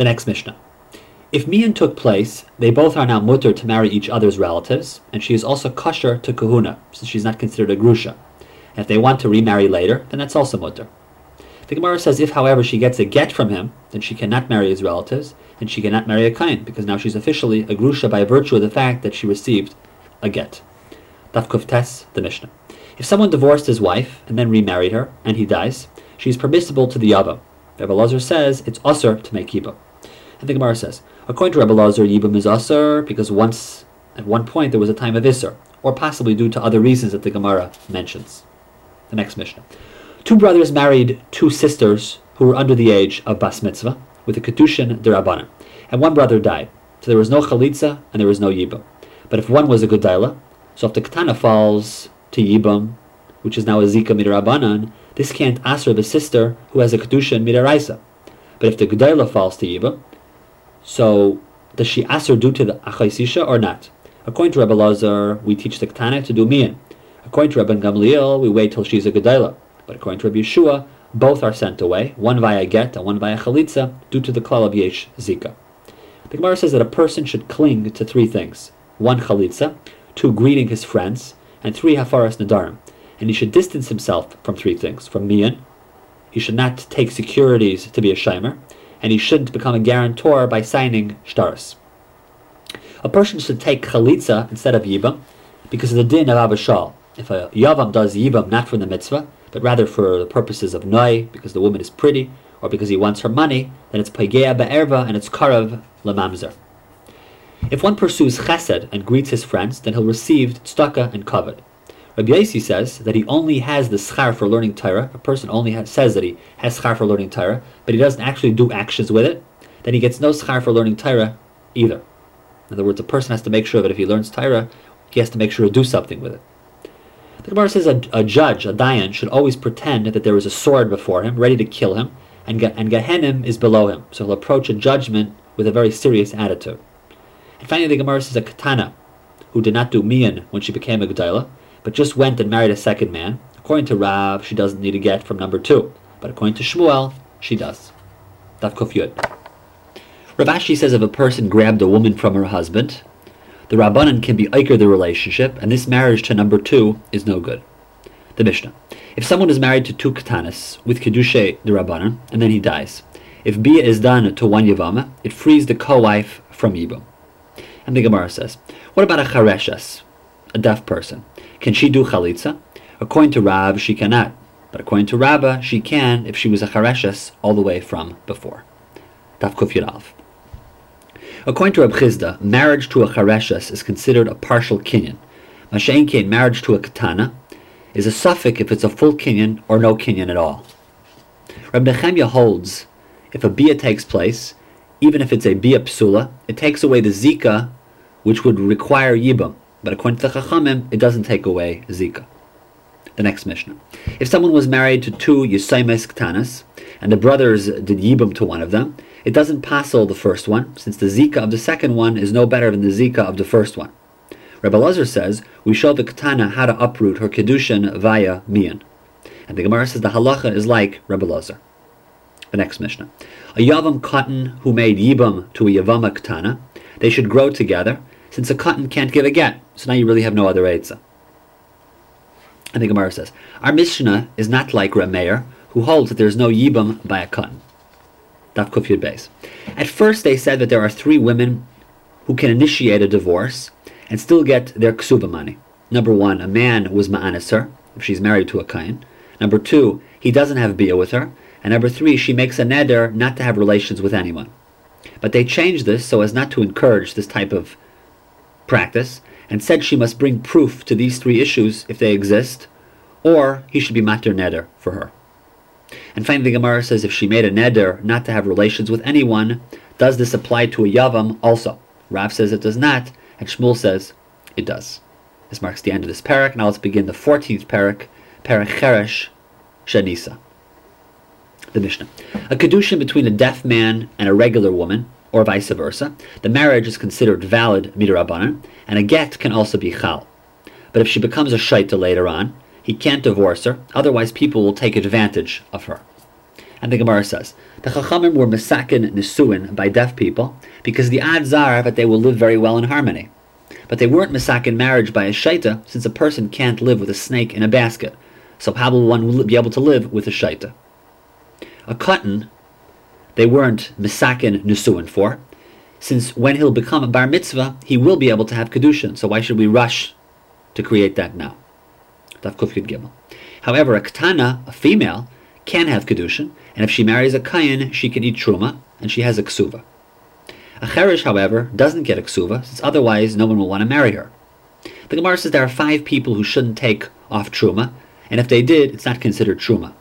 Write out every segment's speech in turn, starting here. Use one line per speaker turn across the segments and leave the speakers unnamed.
The next Mishnah. If Mian took place, they both are now mutter to marry each other's relatives, and she is also kosher to kahuna, since she's not considered a grusha. And if they want to remarry later, then that's also mutter. The Gemara says if, however, she gets a get from him, then she cannot marry his relatives, and she cannot marry a kain, because now she's officially a grusha by virtue of the fact that she received a get. Daf Tes, the Mishnah. If someone divorced his wife and then remarried her, and he dies, she is permissible to the Yavam. Rebbe Lazar says it's usr to make Yibam. And the Gemara says, according to Rebbe Lazar, Yibam is usr because once, at one point, there was a time of Isser, or possibly due to other reasons that the Gemara mentions. The next Mishnah. Two brothers married two sisters who were under the age of Bas Mitzvah with a Kedushin Derabanan, and one brother died. So there was no Chalitza and there was no Yibam. But if one was a Gedaila, so if the Ketana falls to Yibam, which is now a Zika Midarabanan, this can't answer the sister who has a Kedushin Midaraisa. But if the Gedaila falls to Yibam, so does she answer due to the Achaisisha or not? According to Rebbe Lazar, we teach the Ketana to do Mian. According to Rebbe Gamliel, we wait till she's a Gedaila. But according to Rabbi Yeshua, both are sent away, one via get and one via chalitza, due to the klal of yesh zika. The Gemara says that a person should cling to three things: one chalitza, two greeting his friends, and three hafaras nadarim. And he should distance himself from three things: from miyan, he should not take securities to be a shimer, and he shouldn't become a guarantor by signing shtaris. A person should take chalitza instead of yibam, because of the din of abashal. If a yavam does yibam not for the mitzvah, but rather for the purposes of noi, because the woman is pretty, or because he wants her money, then it's paigeya be'erva and it's karav lamamzer. If one pursues chesed and greets his friends, then he'll receive tzedakah and kavod. Rabbi says that he only has the schar for learning Torah. A person only has, says that he has schar for learning Torah, but he doesn't actually do actions with it. Then he gets no schar for learning Torah either. In other words, a person has to make sure that if he learns Torah, he has to make sure to do something with it. The Gemara says a, a, judge, a dayan, should always pretend that there is a sword before him, ready to kill him, and, and Gehenim is below him. So he'll approach a judgment with a very serious attitude. And finally, the Gemara says a katana, who did not do miyan when she became a Gdaila, but just went and married a second man. According to Rav, she doesn't need a get from number two, but according to Shmuel, she does. Daf Kufyud. Rav Ashi says if a person grabbed a woman from her husband, the Rabbanan can be Iker the relationship, and this marriage to number two is no good. The Mishnah. If someone is married to two Katanis with Kedushe the Rabbanan, and then he dies, if Bia is done to one Yavama, it frees the co-wife from Yibam. And the Gemara says, what about a Chareshes, a deaf person? Can she do Chalitza? According to Rav, she cannot. But according to Rabbah, she can if she was a Chareshes all the way from before. Daf Kuf According to Reb Chisda, marriage to a chareshes is considered a partial kinyan. Masha'inkein, marriage to a katana, is a suffix if it's a full kinyan or no kinyan at all. Reb Nechemya holds if a bia takes place, even if it's a bia psula, it takes away the zika, which would require yibam. But according to the Chachamim, it doesn't take away zika. The next Mishnah. If someone was married to two Yisaimes Ktanas, and the brothers did yibam to one of them, it doesn't passel the first one, since the Zika of the second one is no better than the Zika of the first one. Rebbe Lazar says, we show the Katana how to uproot her Kedushin via Mian. And the Gemara says the halacha is like Rebbe Lazar. The next Mishnah. A Yavam cotton who made Yibam to a Yavama Katana, they should grow together, since a cotton can't give a get, so now you really have no other Eitzah. And the Gemara says, our Mishnah is not like Rameir, who holds that there is no Yibam by a cotton. Daf Kufyud Beis. At first, they said that there are three women who can initiate a divorce and still get their ksuba money. Number one, a man was ma'anis her, if she's married to a kain. Number two, he doesn't have bia with her. And number three, she makes a neder not to have relations with anyone. But they changed this so as not to encourage this type of practice, and said she must bring proof to these three issues if they exist, or he should be mater neder for her. And finally, the Gemara says if she made a neder not to have relations with anyone, does this apply to a yavam also? Rav says it does not, and Shmuel says it does. This marks the end of this parak. Now let's begin the 14th parak, parak Cheresh Shanisa. The Mishnah. A kedushin between a deaf man and a regular woman, or vice versa, the marriage is considered valid midrabanan, and a get can also be chal. But if she becomes a shaita later on, he can't divorce her, otherwise people will take advantage of her. And the Gemara says, the Chachamim were Mesakin Nisuin by deaf people because the odds are that they will live very well in harmony. But they weren't Mesakin marriage by a Shaita since a person can't live with a snake in a basket. So how one will one be able to live with a Shaita? A cotton, they weren't Mesakin Nisuin for, since when he'll become a Bar Mitzvah, he will be able to have Kedushin. So why should we rush to create that now? However, a Ketana, a female, can have Kedushin, and if she marries a Kayan, she can eat Truma, and she has a Ksuva. A Cherish, however, doesn't get a Ksuva, since otherwise no one will want to marry her. The Gemara says there are five people who shouldn't take off Truma, and if they did, it's not considered Truma.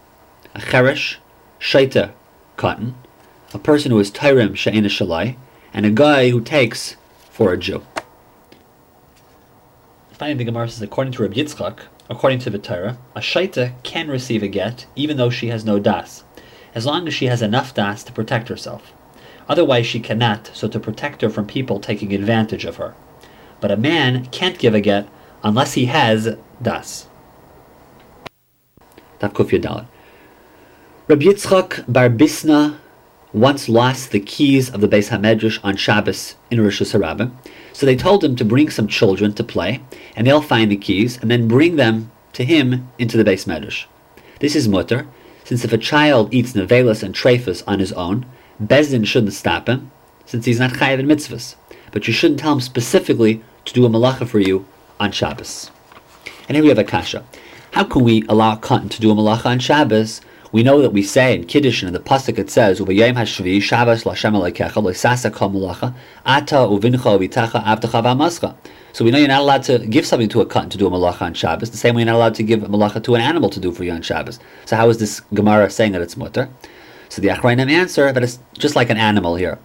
A Cherish, Shaita, cotton, a person who is Tyrem, Sha'ina Shalai, and a guy who takes for a Jew. Finally, the Gemara says, according to Rabbi Yitzchak, according to the Torah, a shaita can receive a get even though she has no das, as long as she has enough das to protect herself. Otherwise, she cannot, so to protect her from people taking advantage of her. But a man can't give a get unless he has das. Rabbi Yitzchak Bar Bisna once lost the keys of the Beis Hamedrash on Shabbos in Rosh Hashanah, so they told him to bring some children to play, and they'll find the keys and then bring them to him into the Beis Medrash. This is mutter, since if a child eats nevelas and trefas on his own, Bezdin shouldn't stop him, since he's not chayav in mitzvahs. But you shouldn't tell him specifically to do a malacha for you on Shabbos. And here we have a kasha. How can we allow a cotton to do a malacha on Shabbos we know that we say in Kiddush and in the pasuk it says Kol Malacha Ata Uvincha Vitacha Avtacha V'Amascha. So we know you're not allowed to give something to a cotton to do a malacha on Shabbos. The same way you're not allowed to give a malacha to an animal to do for you on Shabbos. So how is this Gemara saying that it's mutter? So the Achrayim answer that it's just like an animal here.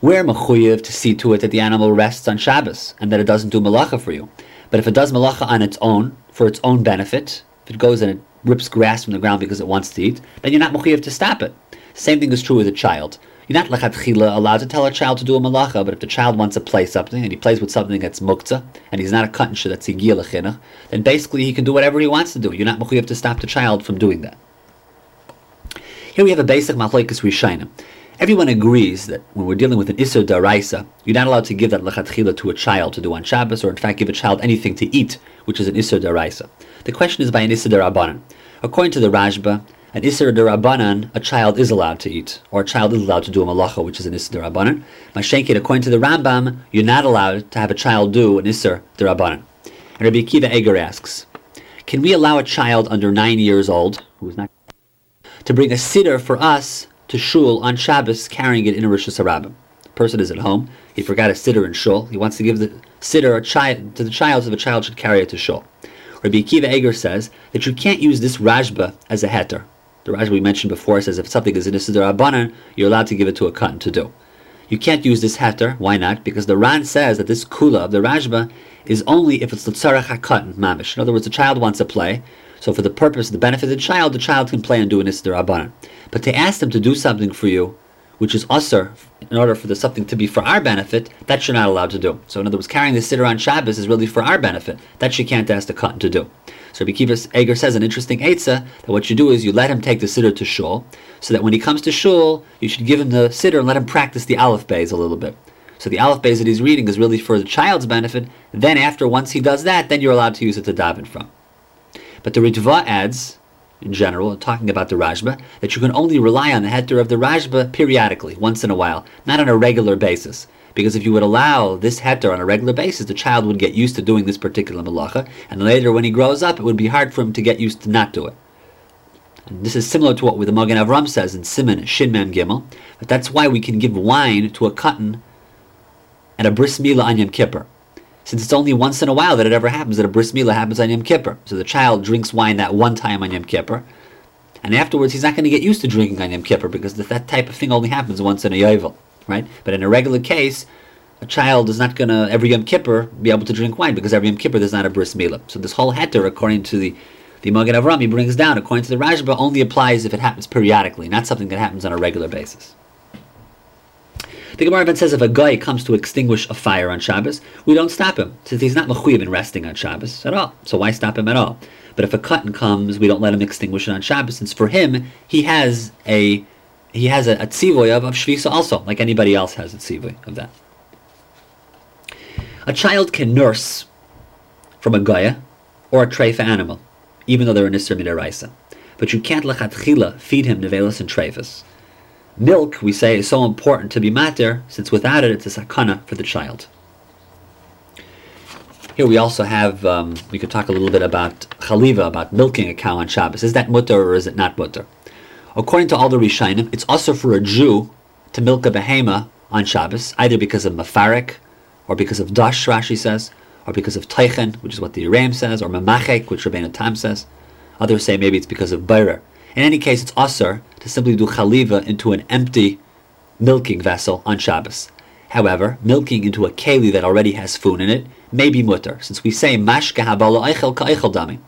We're mechuyev to see to it that the animal rests on Shabbos and that it doesn't do malacha for you. But if it does malacha on its own for its own benefit, if it goes and it rips grass from the ground because it wants to eat, then you're not mechuyev to stop it. Same thing is true with a child. You're not lechatchila allowed to tell a child to do a malacha, but if the child wants to play something and he plays with something that's muktzah and he's not a katansha that's higiyah then basically he can do whatever he wants to do. You're not mechuyev to stop the child from doing that. Here we have a basic machlekes rishayim. Everyone agrees that when we're dealing with an Isser Daraisa, you're not allowed to give that lechatchila to a child to do on Shabbos, or in fact give a child anything to eat, which is an Isser Daraisa. The question is by an Isser Darabanan. According to the Rashba, an Isser Darabanan, a child is allowed to eat, or a child is allowed to do a malacha, which is an Isser Darabanan. Mashenkin, according to the Rambam, you're not allowed to have a child do an Isser Darabanan. And Rabbi Akiva Eger asks, can we allow a child under nine years old, who is not, to bring a siddur for us to shul on Shabbos carrying it in a Rosh Hashanah. The person is at home. He forgot a siddur in shul. He wants to give the siddur a child to the child, so the child should carry it to shul. Rabbi Akiva Eger says that you can't use this Rashba as a heter. The rashba we mentioned before says if something is in a siddur you're allowed to give it to a cotton to do. You can't use this heter. Why not? Because the Ran says that this kula of the Rashba is only if it's the tzarech hakatan mamish. In other words, the child wants to play, so for the purpose, the benefit of the child, the child can play and do an Isser Rabbanan. But to ask them to do something for you, which is usher, in order for the something to be for our benefit, that you're not allowed to do. So in other words, carrying the sitter on Shabbos is really for our benefit. That you can't ask the cotton to do. So Rabbi Kiva Eger says an interesting eitzah that what you do is you let him take the sitter to shul, so that when he comes to shul, you should give him the sitter and let him practice the aleph bays a little bit. So the aleph bays that he's reading is really for the child's benefit. Then after, once he does that, then you're allowed to use it to daven from. But the Ritva adds, in general, talking about the Rashba, that you can only rely on the heter of the Rashba periodically, once in a while, not on a regular basis. Because if you would allow this heter on a regular basis, the child would get used to doing this particular malacha, and later when he grows up, it would be hard for him to get used to not do it. And this is similar to what the Magen Avram says in Simon Shinman Gimel, but that's why we can give wine to a cotton at a bris milah on Yom Kippur since it's only once in a while that it ever happens that a bris milah happens on Yom Kippur. So the child drinks wine that one time on Yom Kippur, and afterwards he's not going to get used to drinking on Yom Kippur because that type of thing only happens once in a Yovel, right? But in a regular case, a child is not going to every Yom Kippur be able to drink wine because every Yom Kippur there's not a bris milah. So this whole heter, according to the the Magen he brings down, according to the Rashba, only applies if it happens periodically, not something that happens on a regular basis. The Gemara even says if a guy comes to extinguish a fire on Shabbos, we don't stop him, since he's not mechuyev in resting on Shabbos at all. So why stop him at all? But if a cotton comes, we don't let him extinguish it on Shabbos, since for him he has a he has a, a tzivoy of, of shvisa also, like anybody else has a tzivoy of that. A child can nurse from a goya or a treifa animal, even though they're an isser midaraisa. But you can't lechatchila feed him nevelas and treifas. Milk, we say, is so important to be mater, since without it, it's a sakana for the child. Here we also have, um, we could talk a little bit about chaliva, about milking a cow on Shabbos. Is that mutter or is it not mutter? According to all the Rishonim, it's also for a Jew to milk a behema on Shabbos, either because of mafarik, or because of dash, Rashi says, or because of teichen, which is what the Ram says, or mamachek, which Rabbeinu Tam says. Others say maybe it's because of bayrer. In any case, it's asr to simply do chaliva into an empty milking vessel on Shabbos. However, milking into a keli that already has food in it may be mutter, since we say mashka habala eichel ka eichel dami.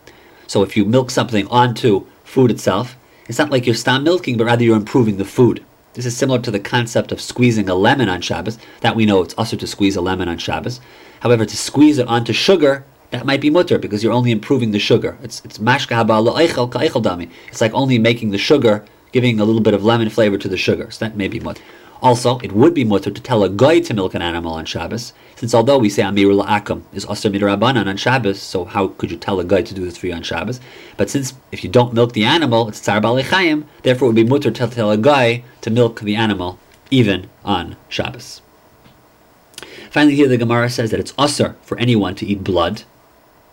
So if you milk something onto food itself, it's not like you're stop milking, but rather you're improving the food. This is similar to the concept of squeezing a lemon on Shabbos. That we know it's also to squeeze a lemon on Shabbos. However, to squeeze it onto sugar, that might be mutter because you're only improving the sugar. It's it's mashka eichel dami. It's like only making the sugar, giving a little bit of lemon flavor to the sugar. So that may be mutter. Also, it would be mutter to tell a guy to milk an animal on Shabbos, since although we say Amir La'akum is Asr Midrabanan on Shabbos, so how could you tell a guy to do this for you on Shabbos? But since if you don't milk the animal, it's Tzar Balechayim, therefore it would be mutter to tell a guy to milk the animal even on Shabbos. Finally, here the Gemara says that it's Asr for anyone to eat blood,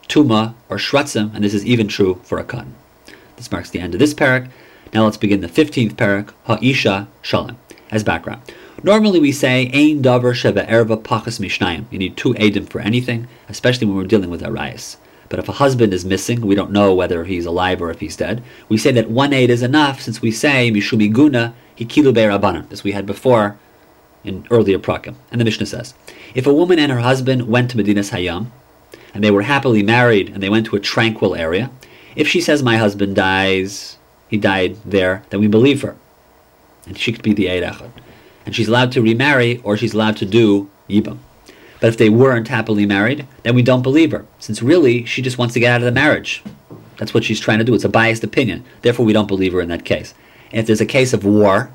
Tuma, or Shratzim, and this is even true for a cotton. This marks the end of this parak. Now let's begin the 15th parak, Ha'isha Shalom as background. Normally we say ein davar sheva erva pachas mishnayim. You need two edim for anything, especially when we're dealing with arayas. But if a husband is missing, we don't know whether he's alive or if he's dead. We say that one aid is enough, since we say mishumi guna hikilu be'rabanan, as we had before in earlier prakim. And the Mishnah says, if a woman and her husband went to Medinas Hayam, and they were happily married, and they went to a tranquil area, if she says my husband dies, he died there, then we believe her and she could be the Eid And she's allowed to remarry, or she's allowed to do Yibam. But if they weren't happily married, then we don't believe her, since really she just wants to get out of the marriage. That's what she's trying to do. It's a biased opinion. Therefore, we don't believe her in that case. And if there's a case of war,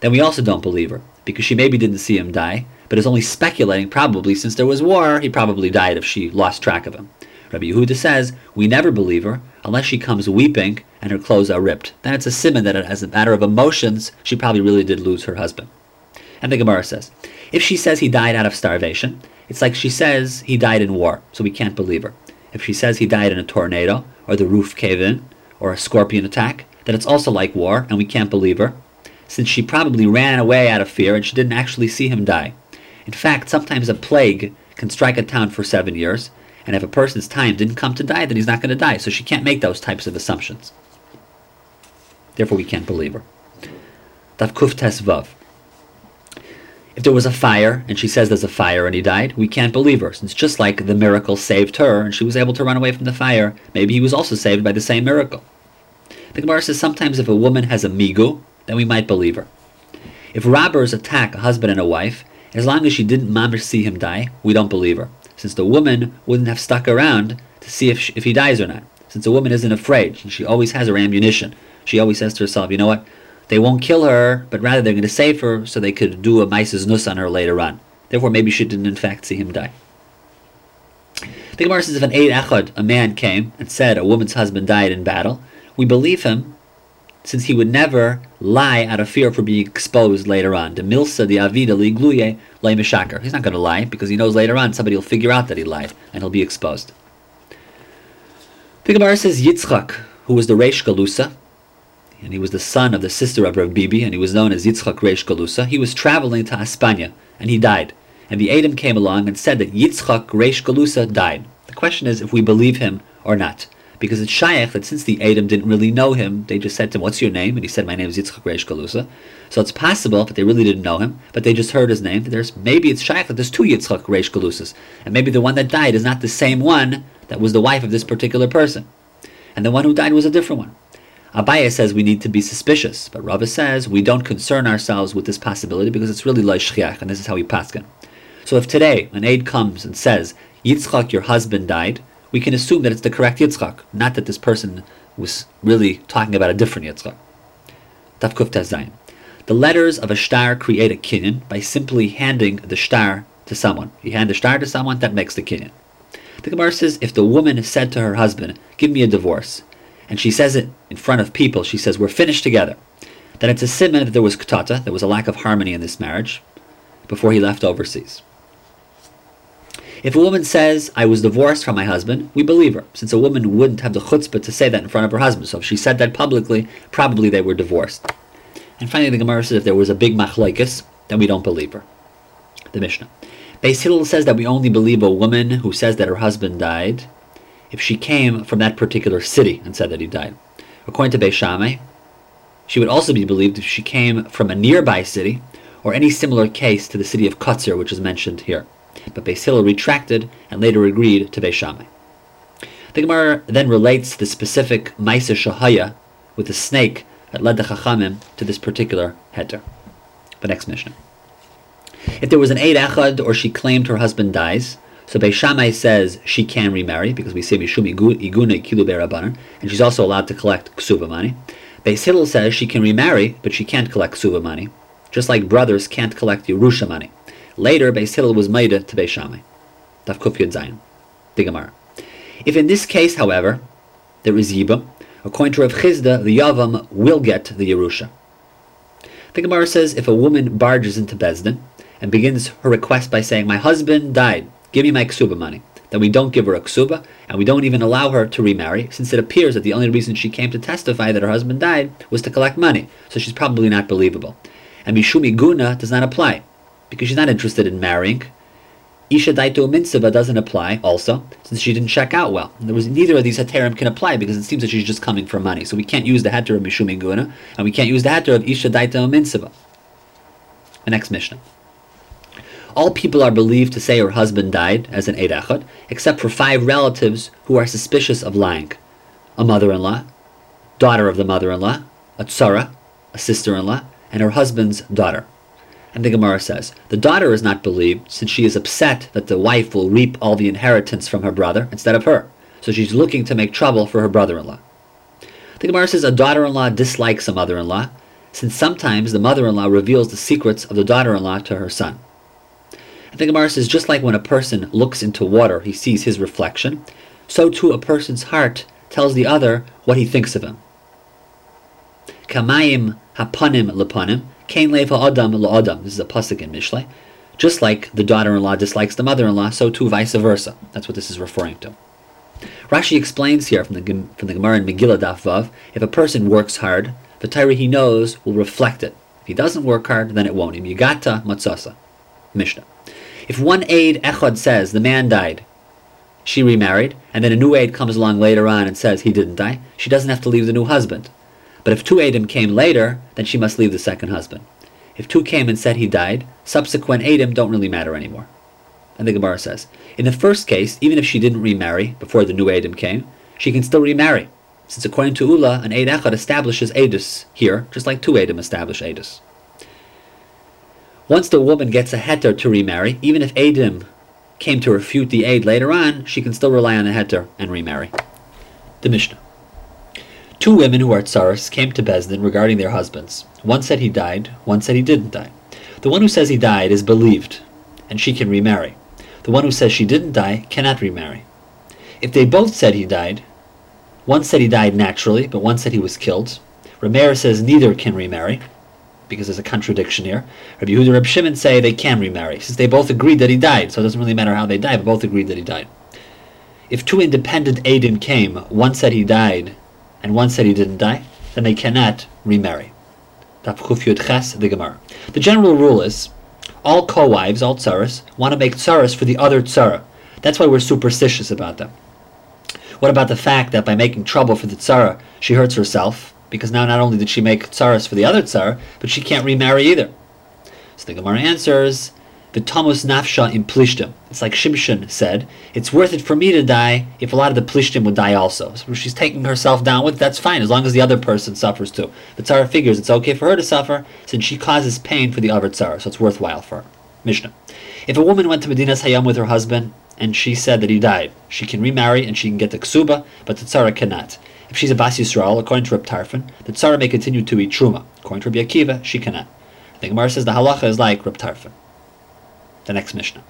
then we also don't believe her, because she maybe didn't see him die, but is only speculating, probably since there was war, he probably died if she lost track of him. Rabbi Yehuda says, we never believe her unless she comes weeping and her clothes are ripped. Then it's a simon that as a matter of emotions, she probably really did lose her husband. And the Gemara says, if she says he died out of starvation, it's like she says he died in war, so we can't believe her. If she says he died in a tornado, or the roof cave in, or a scorpion attack, then it's also like war, and we can't believe her, since she probably ran away out of fear and she didn't actually see him die. In fact, sometimes a plague can strike a town for seven years, and if a person's time didn't come to die, then he's not going to die. So she can't make those types of assumptions. Therefore, we can't believe her. If there was a fire and she says there's a fire and he died, we can't believe her, since just like the miracle saved her and she was able to run away from the fire, maybe he was also saved by the same miracle. The Gemara says sometimes if a woman has a migu, then we might believe her. If robbers attack a husband and a wife, as long as she didn't mamish see him die, we don't believe her since the woman wouldn't have stuck around to see if, she, if he dies or not. Since the woman isn't afraid, and she always has her ammunition. She always says to herself, you know what? They won't kill her, but rather they're going to save her so they could do a Mises Nus on her later on. Therefore, maybe she didn't in fact see him die. The Gemara says if an Eid Echad, a man came and said a woman's husband died in battle, we believe him since he would never lie out of fear for being exposed later on. The milsa the avida ligluye lay mishaker. He's not going to lie because he knows later on somebody will figure out that he lied and he'll be exposed. Gemara says Yitzchak, who was the Reish Galusa, and he was the son of the sister of Rav Bibi, and he was known as Yitzchak Reish Galusa. He was traveling to Hispania and he died. And the Adam came along and said that Yitzchak Reish Galusa died. The question is if we believe him or not because it's shaykh that since the Adam didn't really know him, they just said to him, "What's your name?" And he said, "My name is Yitzchak Reish Galusa." So it's possible that they really didn't know him, but they just heard his name. There's maybe it's shaykh that there's two Yitzchak Reish Galusas, and maybe the one that died is not the same one that was the wife of this particular person, and the one who died was a different one. Abaye says we need to be suspicious, but Rava says we don't concern ourselves with this possibility because it's really loishchiach, and this is how we paskin. So if today an aide comes and says, Yitzchak, your husband died, we can assume that it's the correct Yitzchak, not that this person was really talking about a different Yitzchak. Tafkuf Tazayin. The letters of a star create a kinyan by simply handing the star to someone. You hand the star to someone, that makes the kinyan. The Gemara says if the woman said to her husband, Give me a divorce, and she says it in front of people, she says, We're finished together, then it's a simon that there was katata, there was a lack of harmony in this marriage before he left overseas. If a woman says, I was divorced from my husband, we believe her, since a woman wouldn't have the chutzpah to say that in front of her husband. So if she said that publicly, probably they were divorced. And finally, the Gemara says if there was a big machlokes, then we don't believe her. The Mishnah. Beis Hillel says that we only believe a woman who says that her husband died if she came from that particular city and said that he died. According to Beis Shammai, she would also be believed if she came from a nearby city or any similar case to the city of Kutzir, which is mentioned here. But Beis Hillel retracted and later agreed to Beis Shammai. The Gemara then relates the specific Maisa Shahaya with the snake that led the Chachamim to this particular heter. The next Mishnah. If there was an Eid Echad or she claimed her husband dies, so Beis Shammai says she can remarry because we say Mishum Igune Kilu Berabanan, and she's also allowed to collect ksuba money. Beis Hillel says she can remarry, but she can't collect ksuba money, just like brothers can't collect Yerusha money. Later, Beis Hillel was made to Beis Shammai. Daf Kuf Yud Zayin. The Gemara. If in this case, however, there is Yibam, according to Rav Chisda, the Yavam will get the Yerusha. The Gemara says if a woman barges into Bezdin and begins her request by saying, My husband died, give me my ksuba money, then we don't give her a ksuba, and we don't even allow her to remarry, since it appears that the only reason she came to testify that her husband died was to collect money, so she's probably not believable. And Mishumi Guna does not apply because she's not interested in marrying. Isha Daito Minsava doesn't apply also, since she didn't check out well. There was neither of these heterim can apply because it seems that she's just coming for money. So we can't use the heter of Mishumi Guna, and we can't use the heter of Isha Daito Minsava. The next Mishnah. All people are believed to say her husband died as an Eid except for five relatives who are suspicious of lying. A mother-in-law, daughter of the mother-in-law, a tsara, a sister-in-law, and her husband's daughter. And the Gemara says, the daughter is not believed since she is upset that the wife will reap all the inheritance from her brother instead of her. So she's looking to make trouble for her brother-in-law. The Gemara says a daughter-in-law dislikes a mother-in-law, since sometimes the mother-in-law reveals the secrets of the daughter-in-law to her son. And the Gemara says just like when a person looks into water, he sees his reflection, so too a person's heart tells the other what he thinks of him. Kamayim hapanim lepanim, Kain lev ha'adam la'adam. This is a pasuk in Mishlei. Just like the daughter-in-law dislikes the mother-in-law, so too vice versa. That's what this is referring to. Rashi explains here from the, from the Gemara in Megillah Daf Vav, if a person works hard, the Torah he knows will reflect it. If he doesn't work hard, then it won't. Yigata matzasa. Mishnah. If one aide echad says the man died, she remarried, and then a new aide comes along later on and says he didn't die, she doesn't have to leave the new husband. But if two Adim came later, then she must leave the second husband. If two came and said he died, subsequent Adim don't really matter anymore. And the Gemara says, in the first case, even if she didn't remarry before the new Adim came, she can still remarry, since according to Ula, an Eid Echad establishes Edus here, just like two Adim establish Edus. Once the woman gets a heter to remarry, even if Adim came to refute the aid later on, she can still rely on the heter and remarry. The Mishnah. Two women who are tsaras came to Bezdin regarding their husbands. One said he died, one said he didn't die. The one who says he died is believed, and she can remarry. The one who says she didn't die cannot remarry. If they both said he died, one said he died naturally, but one said he was killed. Rameir says neither can remarry, because there's a contradiction here. Rabbi Yehuda and Rabbi Shimon say they can remarry, since they both agreed that he died, so it doesn't really matter how they died, but both agreed that he died. If two independent Adim came, one said he died, and one said he didn't die, then they cannot remarry. The general rule is all co-wives, all tsaras, want to make tsaras for the other tsara. That's why we're superstitious about them. What about the fact that by making trouble for the tsara, she hurts herself? Because now not only did she make tsaras for the other tsara, but she can't remarry either. So the Gemara answers the Tamos Nafsha in Plishtim. It's like Shimshon said, it's worth it for me to die if a lot of the Plishtim would die also. So she's taking herself down with, that's fine, as long as the other person suffers too. The Tzara figures it's okay for her to suffer since she causes pain for the other Tzara, so it's worthwhile for her. Mishnah. If a woman went to Medina's Hayam with her husband and she said that he died, she can remarry and she can get the ksuba, but the Tzara cannot. If she's a Bas Yisrael, according to Reb the Tzara may continue to eat Truma. According to Reb Akiva, she cannot. The Gemara says the halacha is like Reb the next Mishnah.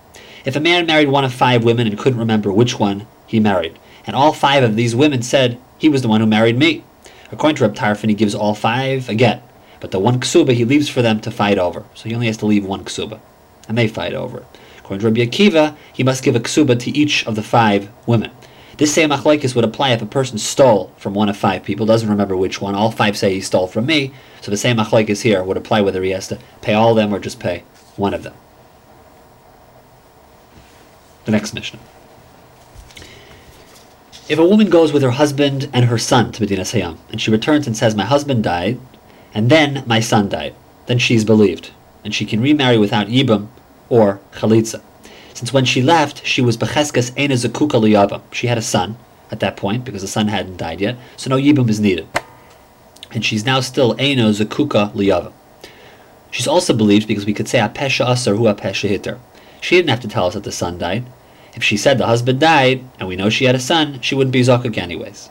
If a man married one of five women and couldn't remember which one he married, and all five of these women said, he was the one who married me. According to Reb Tarfon, he gives all five a get, but the one ksuba he leaves for them to fight over. So he only has to leave one ksuba, and they fight over. According to Rabbi Akiva, he must give a ksuba to each of the five women. This same achlaikis would apply if a person stole from one of five people, doesn't remember which one. All five say he stole from me, so the same achlaikis here would apply whether he has to pay all of them or just pay one of them the next Mishnah. If a woman goes with her husband and her son to Medinas Hayam, and she returns and says, My husband died, and then my son died, then she is believed, and she can remarry without Yibam or Chalitza. Since when she left, she was Becheskas Eina Zakuka Liyabam. She had a son at that point, because the son hadn't died yet, so no Yibam is needed. And she's now still Eino Zakuka Liyabam. She's also believed because we could say Apesha Asar Hu Apesha Hitter. She didn't have to tell us that the son died. If she said the husband died, and we know she had a son, she wouldn't be Zakuk anyways.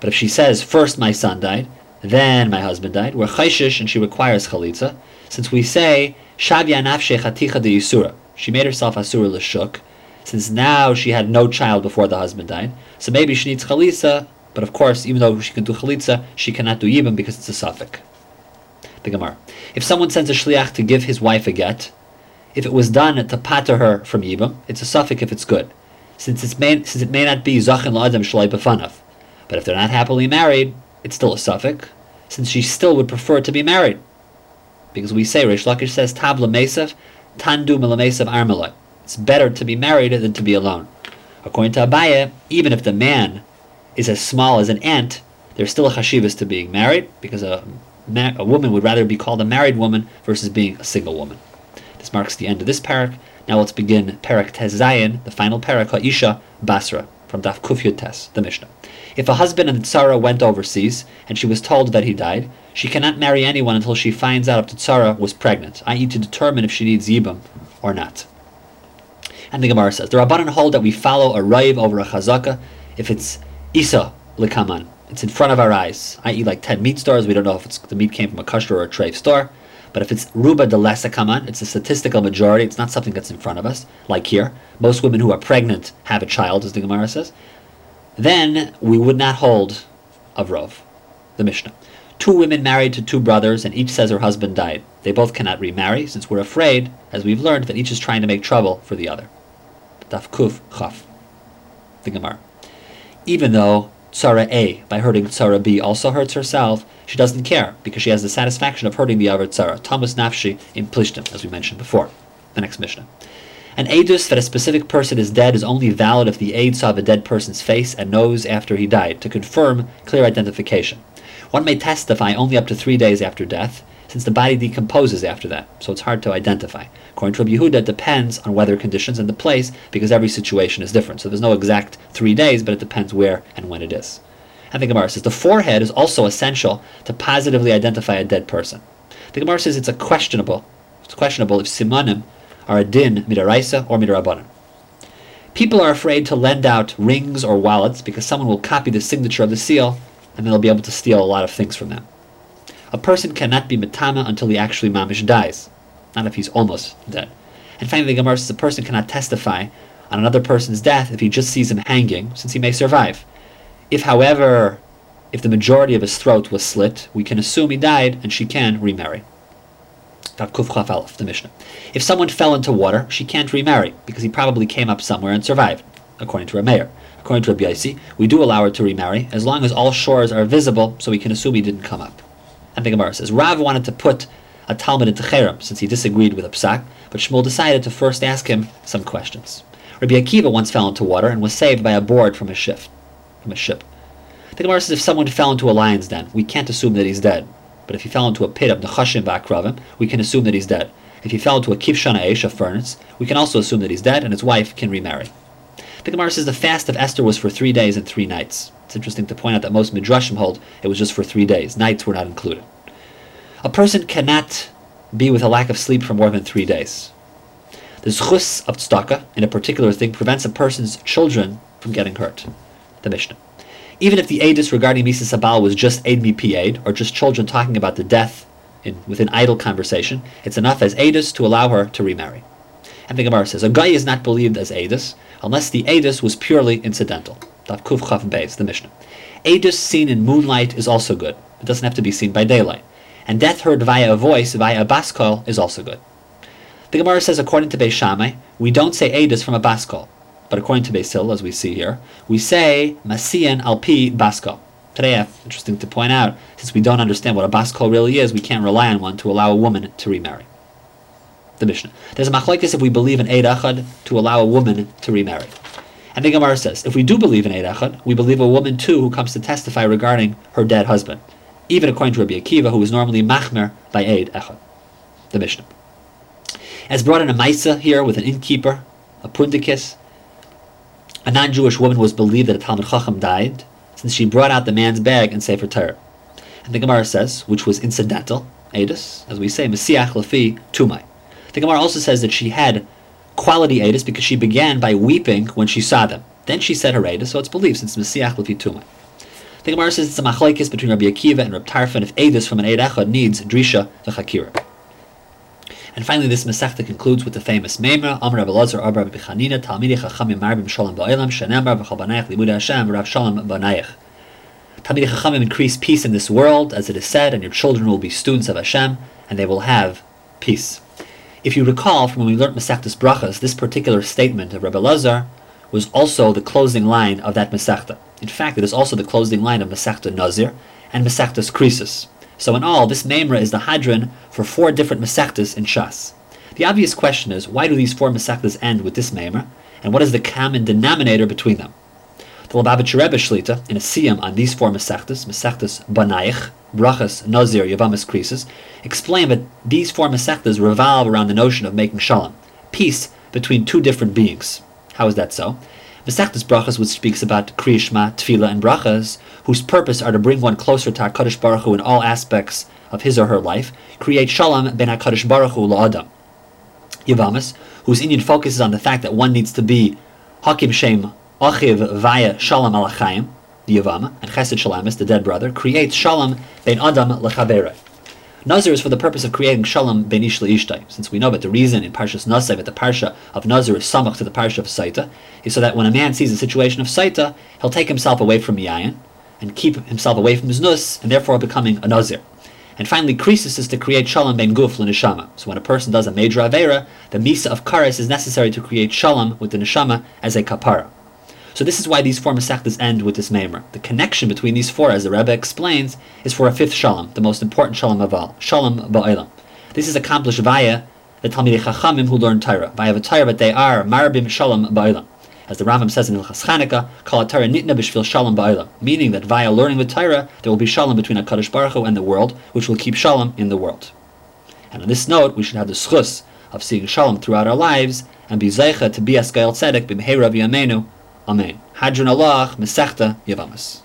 But if she says, first my son died, then my husband died, we're chayshish and she requires chalitza, since we say, Shavya nafshe chaticha. She made herself asura l'shuk, since now she had no child before the husband died, so maybe she needs chalitza, but of course, even though she can do chalitza, she cannot do yibam because it's a suffix. The Gemara. If someone sends a shliach to give his wife a get, if it was done to pater her from Yibam, it's a suffix if it's good, since, it's may, since it may not be Zachin La'adam Shalai B'fanav. But if they're not happily married, it's still a suffix, since she still would prefer to be married. Because we say, Rish Lakish says, Tabla Mesav, Tandu Milamesav Armalai. It's better to be married than to be alone. According to Abaye, even if the man is as small as an ant, there's still a chashivas to being married, because a, a woman would rather be called a married woman versus being a single woman. Marks the end of this parak. Now let's begin parak Tez Zayin, the final parak Ha'isha Basra, from Daf Kufyud Tes, the Mishnah. If a husband and Tzara went overseas, and she was told that he died, she cannot marry anyone until she finds out if the Tzara was pregnant, i.e. to determine if she needs Yibam or not. And the Gemara says, the Rabbanan hold that we follow a raiv over a chazaka if it's Isa likaman. It's in front of our eyes, i.e. like 10 meat stores. We don't know if the meat came from a kosher or a treif store. But if it's ruba de lesa kaman, it's a statistical majority. It's not something that's in front of us, like here. Most women who are pregnant have a child, as the Gemara says. Then we would not hold of rov, the Mishnah. Two women married to two brothers, and each says her husband died. They both cannot remarry, since we're afraid, as we've learned, that each is trying to make trouble for the other. Daf kuf chaf, the Gemara. Even though Tzara A, by hurting Tzara B, also hurts herself, she doesn't care because she has the satisfaction of hurting the other tzara. Tamos Nafshi in Plishtim, as we mentioned before. The next Mishnah. An edus that a specific person is dead is only valid if the aid saw the dead person's face and nose after he died to confirm clear identification. One may testify only up to three days after death, since the body decomposes after that, so it's hard to identify. According to Rabbi Yehuda, it depends on weather conditions and the place because every situation is different. So there's no exact three days, but it depends where and when it is. And the Gemara says the forehead is also essential to positively identify a dead person. The Gemara says it's a questionable. It's questionable if simanim are a din midaraisa or midarabanan. People are afraid to lend out rings or wallets because someone will copy the signature of the seal and they'll be able to steal a lot of things from them. A person cannot be matama until he actually mamish dies, not if he's almost dead. And finally, the Gemara says a person cannot testify on another person's death if he just sees him hanging, since he may survive. If, however, if the majority of his throat was slit, we can assume he died and she can remarry. the Mishnah. If someone fell into water, she can't remarry because he probably came up somewhere and survived, according to Rameir. According to Rabbi Yaisi, we do allow her to remarry as long as all shores are visible, so we can assume he didn't come up. And Gemara says Rav wanted to put a Talmud into Cherem since he disagreed with a psak, but Shmuel decided to first ask him some questions. Rabbi Akiva once fell into water and was saved by a board from a ship from a ship. The Gemara says if someone fell into a lion's den, we can't assume that he's dead. But if he fell into a pit of Nechashim Ba'akravim, we can assume that he's dead. If he fell into a kivshana eish, a furnace, we can also assume that he's dead and his wife can remarry. The Gemara says the fast of Esther was for three days and three nights. It's interesting to point out that most midrashim hold it was just for three days. Nights were not included. A person cannot be with a lack of sleep for more than three days. The zchus of tzedakah in a particular thing prevents a person's children from getting hurt. The Mishnah. Even if the edus regarding Misa Sabal was just aid mi aid, or just children talking about the death in, within idle conversation, it's enough as edus to allow her to remarry. And the Gemara says, a guy is not believed as edus unless the edus was purely incidental. Daf Kuf Chav Beis, the Mishnah. Edus seen in moonlight is also good. It doesn't have to be seen by daylight. And death heard via a voice, via a baskol, is also good. The Gemara says, according to Beis Shammai, we don't say edus from a baskol. But according to Beis as we see here, we say masian alpi baskol. Today, interesting to point out, since we don't understand what a baskol really is, we can't rely on one to allow a woman to remarry. The Mishnah. There's a machlekes if we believe in Eid Achad to allow a woman to remarry. And the Gemara says, if we do believe in Eid Achad, we believe a woman too who comes to testify regarding her dead husband, even according to Rabbi Akiva, who is normally machmer by Eid Echad. The Mishnah. As brought in a Maisa here with an innkeeper, a pundikis, a non-Jewish woman was believed that a Talmud Chacham died, since she brought out the man's bag and Sefer Torah. And the Gemara says, which was incidental, Edis, as we say, Messiah Lafi Tumai. The Gemara also says that she had quality Edis because she began by weeping when she saw them. Then she said her Edis, so it's believed since Messiah Lafi Tumai. The Gemara says it's a machlaikis between Rabbi Akiva and Rabbi Tarfon if Edis from an Eid Echad needs Drisha the Chakira. And finally, this Masechta concludes with the famous Memra, Amr Rabbi Lazar, Abba Rabbi Chanina, Talmidei Chachamim Marbim Shalom Ba'ilam, Shenemar V'chal Banayach Limud Hashem, Rav Shalom Banayach. Talmidei Chachamim increase peace in this world, as it is said, and your children will be students of Hashem, and they will have peace. If you recall from when we learned Masechtas Brachas, this particular statement of Rabbi Lazar was also the closing line of that Masechta. In fact, it is also the closing line of Masechta Nazir and Masechtas Krisis. So in all, this Memra is the Hadran for four different Masechtas in Shas. The obvious question is, why do these four Masechtas end with this Memra, and what is the common denominator between them? The Lubavitcher Rebbe Shlita, in a siyam on these four Masechtas, Masechtas Banayich, Brachas, Nazir, Yavamas, Krisis, explain that these four Masechtas revolve around the notion of making Shalom, peace between two different beings. How is that so? Masechtas Brachas, which speaks about Kriyishma, Tefillah, and Brachas, whose purpose are to bring one closer to HaKadosh Baruch Hu in all aspects of his or her life, create Shalom ben HaKadosh Baruch Hu la'adam. Yavamas, whose Indian focuses on the fact that one needs to be Hakim Shem Achiv via Shalom Alachayim, the Yavama, and Chesed Shalamis, the dead brother, creates Shalom ben Adam lechavere. Nazir is for the purpose of creating shalom ben ish ishtai. Since we know that the reason in Parshas Nasev that the parsha of Nazir is samach to the parsha of Saita, is so that when a man sees a situation of Saita, he'll take himself away from Yayin and keep himself away from his nus, and therefore becoming a Nazir. And finally, krisis is to create shalom ben guf l'neshama. So when a person does a major avera, the misa of kares is necessary to create shalom with the neshama as a kapara. So this is why these four Masechtas end with this Maimer. The connection between these four, as the Rebbe explains, is for a fifth Shalom, the most important Shalom of all, Shalom Ba'olam. This is accomplished via the Talmidei Chachamim who learn Torah, via the Torah, but they are Marabim Shalom Ba'olam. As the Rambam says in Hilchas Chanukah, Kol Torah Nitna B'Shvil Shalom Ba'olam, meaning that via learning the Torah, there will be Shalom between HaKadosh Baruch Hu and the world, which will keep Shalom in the world. And on this note, we should have the schus of seeing Shalom throughout our lives, and be Zeicha to be Askael Tzedek B'Mehei Rav Yameinu, Amen. Hadran Alach, Mesechta, Yavamas.